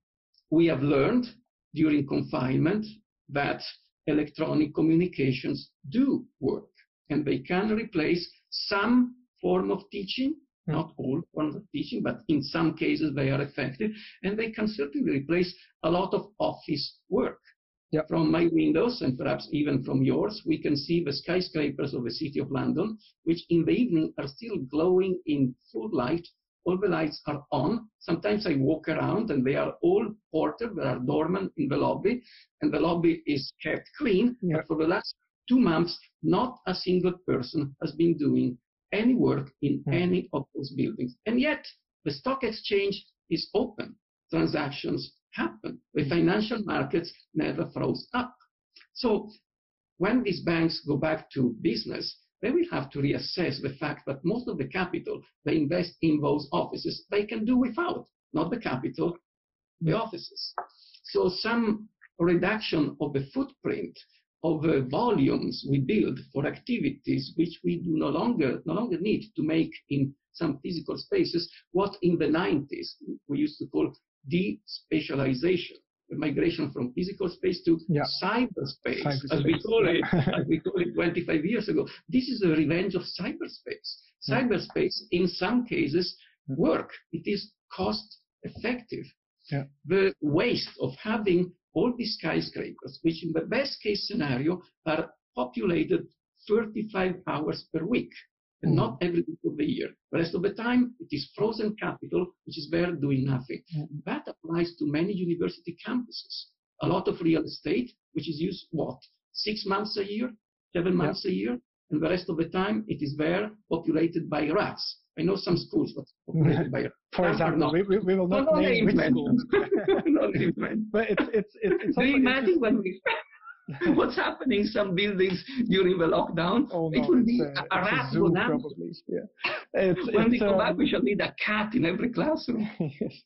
we have learned during confinement that electronic communications do work and they can replace some form of teaching, hmm. not all forms of teaching, but in some cases they are effective and they can certainly replace a lot of office work. Yep. From my windows, and perhaps even from yours, we can see the skyscrapers of the city of London, which in the evening are still glowing in full light. All the lights are on. Sometimes I walk around and they are all ported, they are dormant in the lobby, and the lobby is kept clean. Yep. But for the last two months, not a single person has been doing any work in Mm. any of those buildings. And yet, the stock exchange is open. Transactions happen. The Mm. financial markets never froze up. So when these banks go back to business, they will have to reassess the fact that most of the capital they invest in those offices, they can do without, not the capital, the offices. So some reduction of the footprint of the volumes we build for activities which we do no longer no longer need to make in some physical spaces, what in the 90s we used to call despatialization, the migration from physical space to Yeah. cyberspace, as we call it, as we call it 25 years ago. This is the revenge of cyberspace. Yeah. Cyberspace, in some cases, work. It is cost effective. Yeah. The waste of having all these skyscrapers, which in the best case scenario are populated 35 hours per week, and Mhm. not every week of the year. The rest of the time, it is frozen capital, which is there doing nothing. Mhm. That applies to many university campuses. A lot of real estate, which is used what? Six months a year, seven Yeah. months a year, and the rest of the time it is there populated by rats. I know some schools that populated by rats. For example, we, we, we will not no name mentioned. schools. no mentioned. but it's it's it's, it's Do you imagine when we what's happening in some buildings during the lockdown? Oh no, it will be a, a, a a rat answer. probably. Yeah. It's, When we it's, go back, um, we shall need a cat in every classroom. Yes.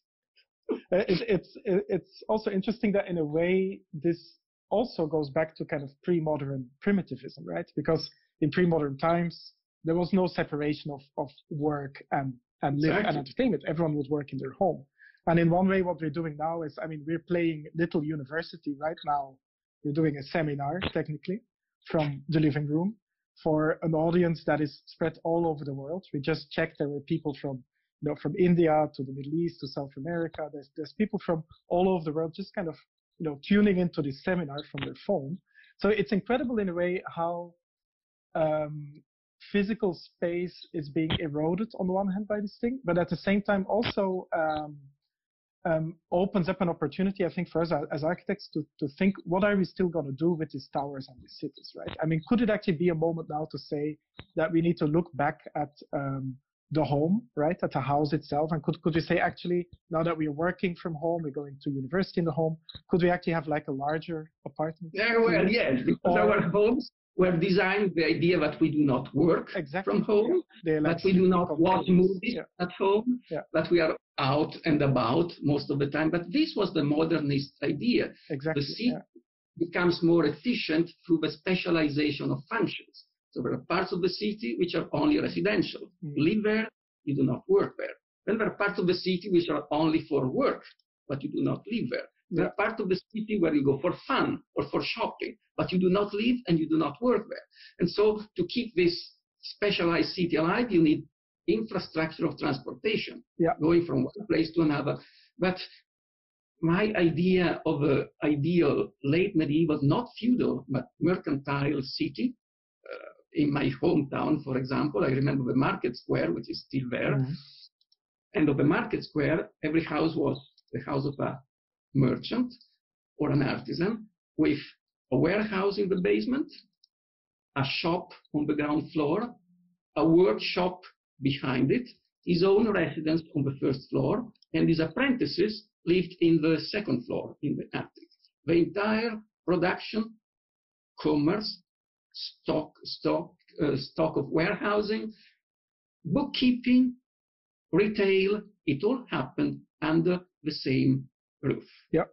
Uh, it, it's it, it's also interesting that in a way this also goes back to kind of pre-modern primitivism, right? Because in pre-modern times there was no separation of, of work and and live and entertainment. Everyone would work in their home. And in one way, what we're doing now is, I mean, we're playing little university right now. We're doing a seminar technically from the living room for an audience that is spread all over the world. We just checked there were people from you know, from India to the Middle East to South America. There's there's people from all over the world just kind of you know tuning into this seminar from their phone. So it's incredible in a way how um, physical space is being eroded on the one hand by this thing, but at the same time also um, um, opens up an opportunity, I think, for us as, architects to, to think what are we still going to do with these towers and these cities, right? I mean, could it actually be a moment now to say that we need to look back at um, the home, right, at the house itself, and could could we say actually now that we're working from home, we're going to university in the home, could we actually have like a larger apartment? Yeah, well, yes, because Or- our homes were designed with the idea that we do not work Exactly. from home, They that we do not watch movies Yeah. at home, Yeah. that we are out and about most of the time. But this was the modernist idea. Exactly. The city yeah. becomes more efficient through the specialization of functions. So there are parts of the city which are only residential. Mm. You live there, you do not work there. Then there are parts of the city which are only for work, but you do not live there. There are parts of the city where you go for fun or for shopping, but you do not live and you do not work there. And so to keep this specialized city alive, you need infrastructure of transportation, Yeah. going from one place to another. But my idea of an ideal late medieval, not feudal, but mercantile city, uh, in my hometown, for example, I remember the market square, which is still there. Mhm. And of the market square, every house was the house of a merchant or an artisan with a warehouse in the basement, a shop on the ground floor, a workshop behind it, his own residence on the first floor, and his apprentices lived in the second floor in the attic. The entire production, commerce, stock, stock, uh, stock of warehousing, bookkeeping, retail, it all happened under the same roof. Yep.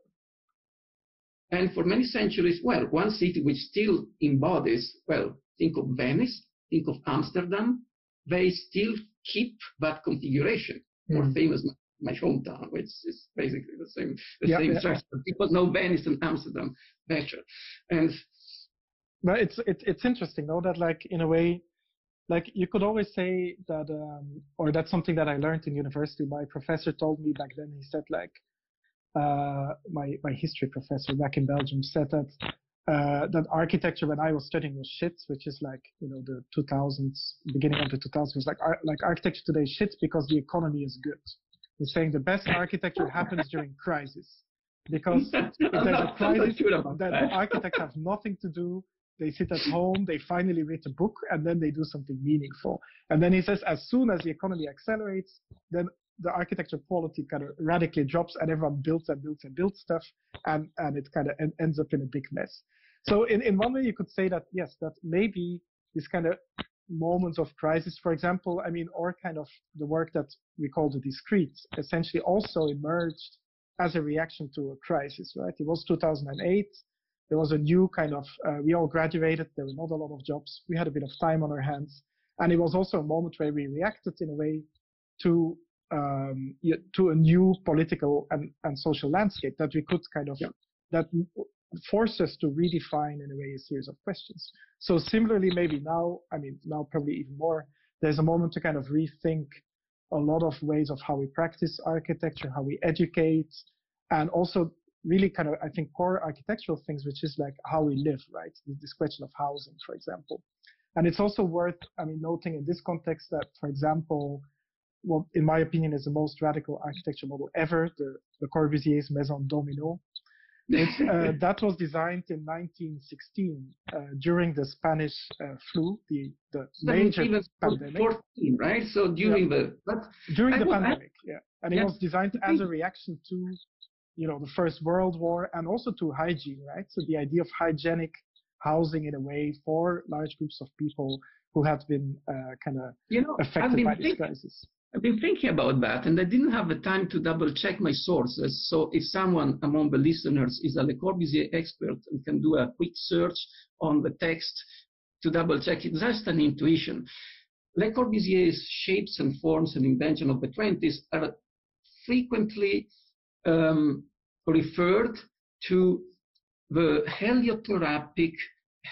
And for many centuries, well, one city which still embodies, well, think of Venice, think of Amsterdam, they still keep that configuration. More Mm. famous, my, my hometown, which is basically the same, the Yeah, same yeah. structure. People know Venice and Amsterdam better. And But it's it, it's interesting though that like in a way, like you could always say that, um, or that's something that I learned in university. My professor told me back then. He said like, uh, my my history professor back in Belgium said that uh, that architecture when I was studying was shit, which is like you know the 2000s, beginning of the 2000s, like ar- like architecture today is shit because the economy is good. He's saying the best architecture happens during crisis because if there's a not, I'm not crisis, sure then that. architects have nothing to do they sit at home, they finally read a book, and then they do something meaningful. And then he says, as soon as the economy accelerates, then the architecture quality kind of radically drops, and everyone builds and builds and builds stuff, and and it kind of en- ends up in a big mess. So in in one way, you could say that yes, that maybe this kind of moments of crisis, for example, I mean, or kind of the work that we call the discrete, essentially also emerged as a reaction to a crisis, right? It was 2008. There was a new kind of, uh, we all graduated. There were not a lot of jobs. We had a bit of time on our hands. And it was also a moment where we reacted in a way to, um, to a new political and, and social landscape that we could kind of, yeah. that forced us to redefine in a way a series of questions. So similarly, maybe now, I mean, now probably even more, there's a moment to kind of rethink a lot of ways of how we practice architecture, how we educate, and also really kind of, I think, core architectural things, which is like how we live, right? This question of housing, for example. And it's also worth, I mean, noting in this context that, for example, what in my opinion is the most radical architecture model ever, the, the Corbusier's Maison Domino, that was designed in 1916 uh, during the Spanish uh, flu, the, the major pandemic. 14, right? So during yeah. the during I the pandemic, yeah, and it was designed as a reaction to, you know, the First World War and also to hygiene, right? So the idea of hygienic housing in a way for large groups of people who had been uh, kind of you know, affected by this crisis. I've been thinking about that, and I didn't have the time to double check my sources. So if someone among the listeners is a Le Corbusier expert and can do a quick search on the text to double check it's just an intuition. Le Corbusier's shapes and forms and invention of the 20s are frequently um, referred to the heliotherapy,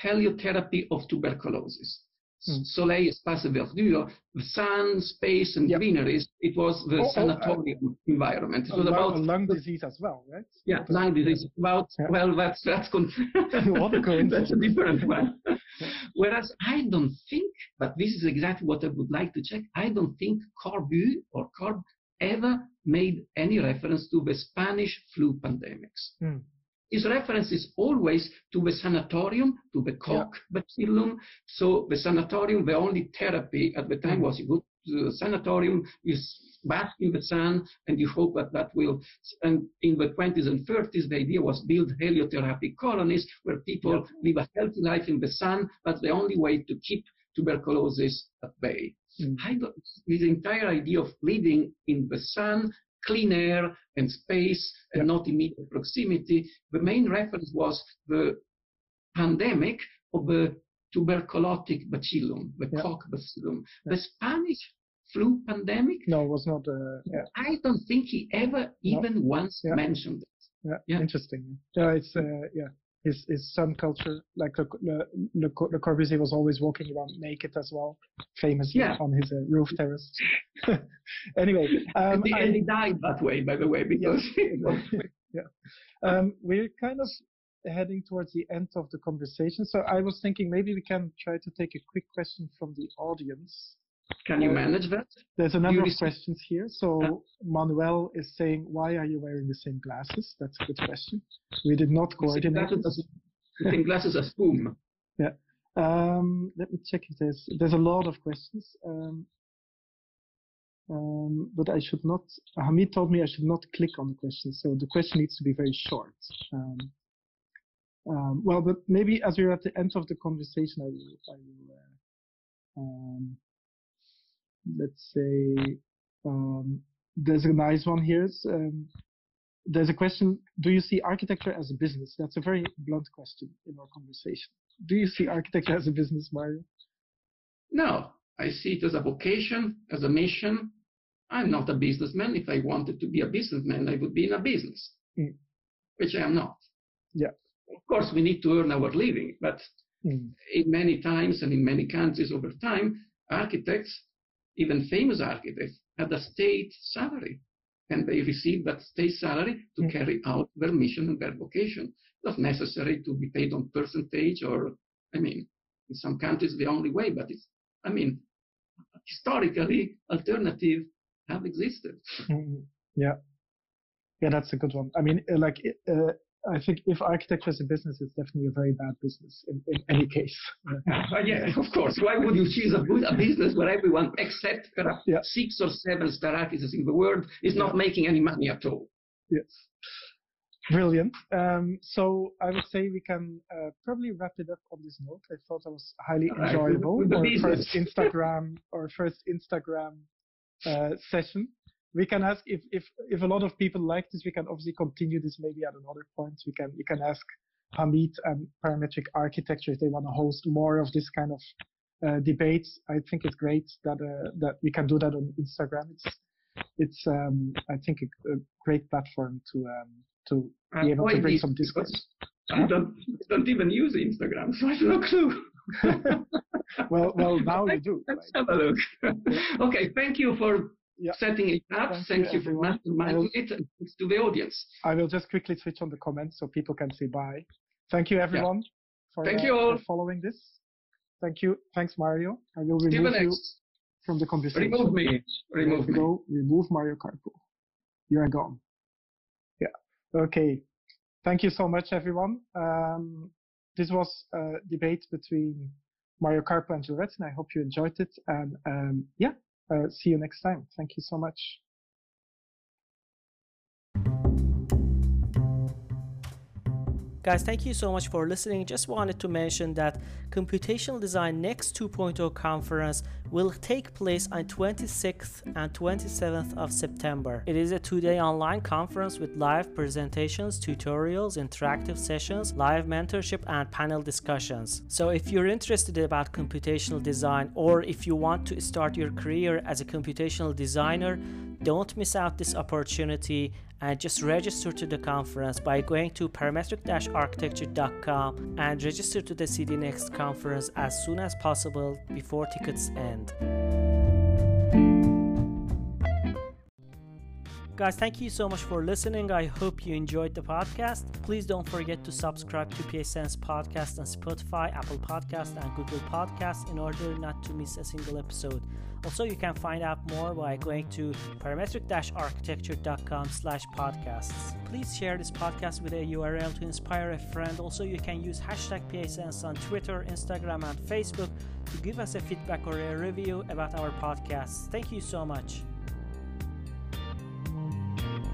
heliotherapy of tuberculosis. Mm. Soleil, espace, verdure, the sun, space, and yep. greeneries. It was the oh, sanatorium oh, uh, environment. It was about lung disease as well, right? Yeah, lung disease. About yeah. well, that's that's con- that's a different one. Whereas I don't think, but this is exactly what I would like to check. I don't think Corbu or Corb ever made any reference to the Spanish flu pandemics. Mm. His reference is always to the sanatorium, to the Koch yeah. bacillum. So the sanatorium, the only therapy at the time was you go to the sanatorium, you bath in the sun, and you hope that that will. And in the 20s and 30s, the idea was build heliotherapy colonies where people yeah. live a healthy life in the sun. That's the only way to keep tuberculosis at bay. Mm. this entire idea of living in the sun clean air and space and not immediate proximity. The main reference was the pandemic of the tuberculotic bacillum, the yeah. Koch bacillum. Yeah. The Spanish flu pandemic? No, it was not. Uh, yeah. I don't think he ever even no. once mentioned it. Yeah, yeah. interesting. Yeah, it's uh, yeah his his sun culture. Like Le, Le, Le, Le Corbusier was always walking around naked as well, famously yeah. on his uh, roof terrace. anyway, um, and, I, he died that way, by the way, because yeah, yeah. Um, we're kind of heading towards the end of the conversation, so I was thinking maybe we can try to take a quick question from the audience. Can you manage that? There's a number of questions here. So Manuel is saying, why are you wearing the same glasses? That's a good question. We did not coordinate. The same glasses as boom. Yeah. Um, let me check if there's there's a lot of questions. Um, um, but I should not. Hamid told me I should not click on the question, so the question needs to be very short. Um, um, well, but maybe as we're at the end of the conversation, I will, I will uh, um, let's say um, there's a nice one here. Um, there's a question: Do you see architecture as a business? That's a very blunt question in our conversation. Do you see architecture as a business, Mario? No, I see it as a vocation, as a mission. I'm not a businessman. If I wanted to be a businessman, I would be in a business, mm. which I am not. Yeah. Of course, we need to earn our living, but mm. in many times and in many countries over time, architects even famous architects had a state salary and they received that state salary to mm. carry out their mission and their vocation. Not necessary to be paid on percentage or, I mean, in some countries the only way, but it's, I mean, historically, alternative have existed. Mm, yeah. Yeah, that's a good one. I mean, uh, like, uh, I think if architecture is a business, it's definitely a very bad business in, in any case. yeah, of course. Why would you choose a, a business where everyone, except perhaps yeah. six or seven star artists in the world, is not making any money at all? Yes. Brilliant. Um, so I would say we can uh, probably wrap it up on this note. I thought that was highly right. enjoyable. Our first Instagram, or first Instagram uh, session we can ask if, if, if a lot of people like this, we can obviously continue this maybe at another point. We can, you can ask Hamid and Parametric Architecture if they want to host more of this kind of uh, debates. I think it's great that, uh, that we can do that on Instagram. It's, it's, um, I think a, a, great platform to, um, to be able to bring some discourse. I don't, don't even use Instagram, so I have no clue. well, well, now you do. Let's right? have a look. okay, thank you for yeah. setting it up. Thank, Thank you, you for masterminding it. To the audience. I will just quickly switch on the comments so people can say bye. Thank you, everyone, yeah. for, Thank uh, you all. for following this. Thank you. Thanks, Mario. I will remove you from the conversation. Remove me. Remove me. Go. Remove Mario Carpo. You are gone. Yeah. Okay. Thank you so much, everyone. Um, this was a debate between Mario Carpo and Gilles and I hope you enjoyed it. And um, yeah, Uh, see you next time. Thank you so much. Guys, thank you so much for listening. Just wanted to mention that Computational Design Next 2.0 conference will take place on 26th and 27th of September. It is a two-day online conference with live presentations, tutorials, interactive sessions, live mentorship, and panel discussions. So if you're interested about computational design or if you want to start your career as a computational designer, don't miss out this opportunity and just register to the conference by going to parametric-architecture.com and register to the CD Next conference as soon as possible before tickets end. Guys, thank you so much for listening. I hope you enjoyed the podcast. Please don't forget to subscribe to PSN's podcast on Spotify, Apple Podcast, and Google Podcasts in order not to miss a single episode. Also, you can find out more by going to parametric-architecture.com slash podcasts. Please share this podcast with a URL to inspire a friend. Also, you can use hashtag PSNs on Twitter, Instagram, and Facebook to give us a feedback or a review about our podcasts. Thank you so much thank you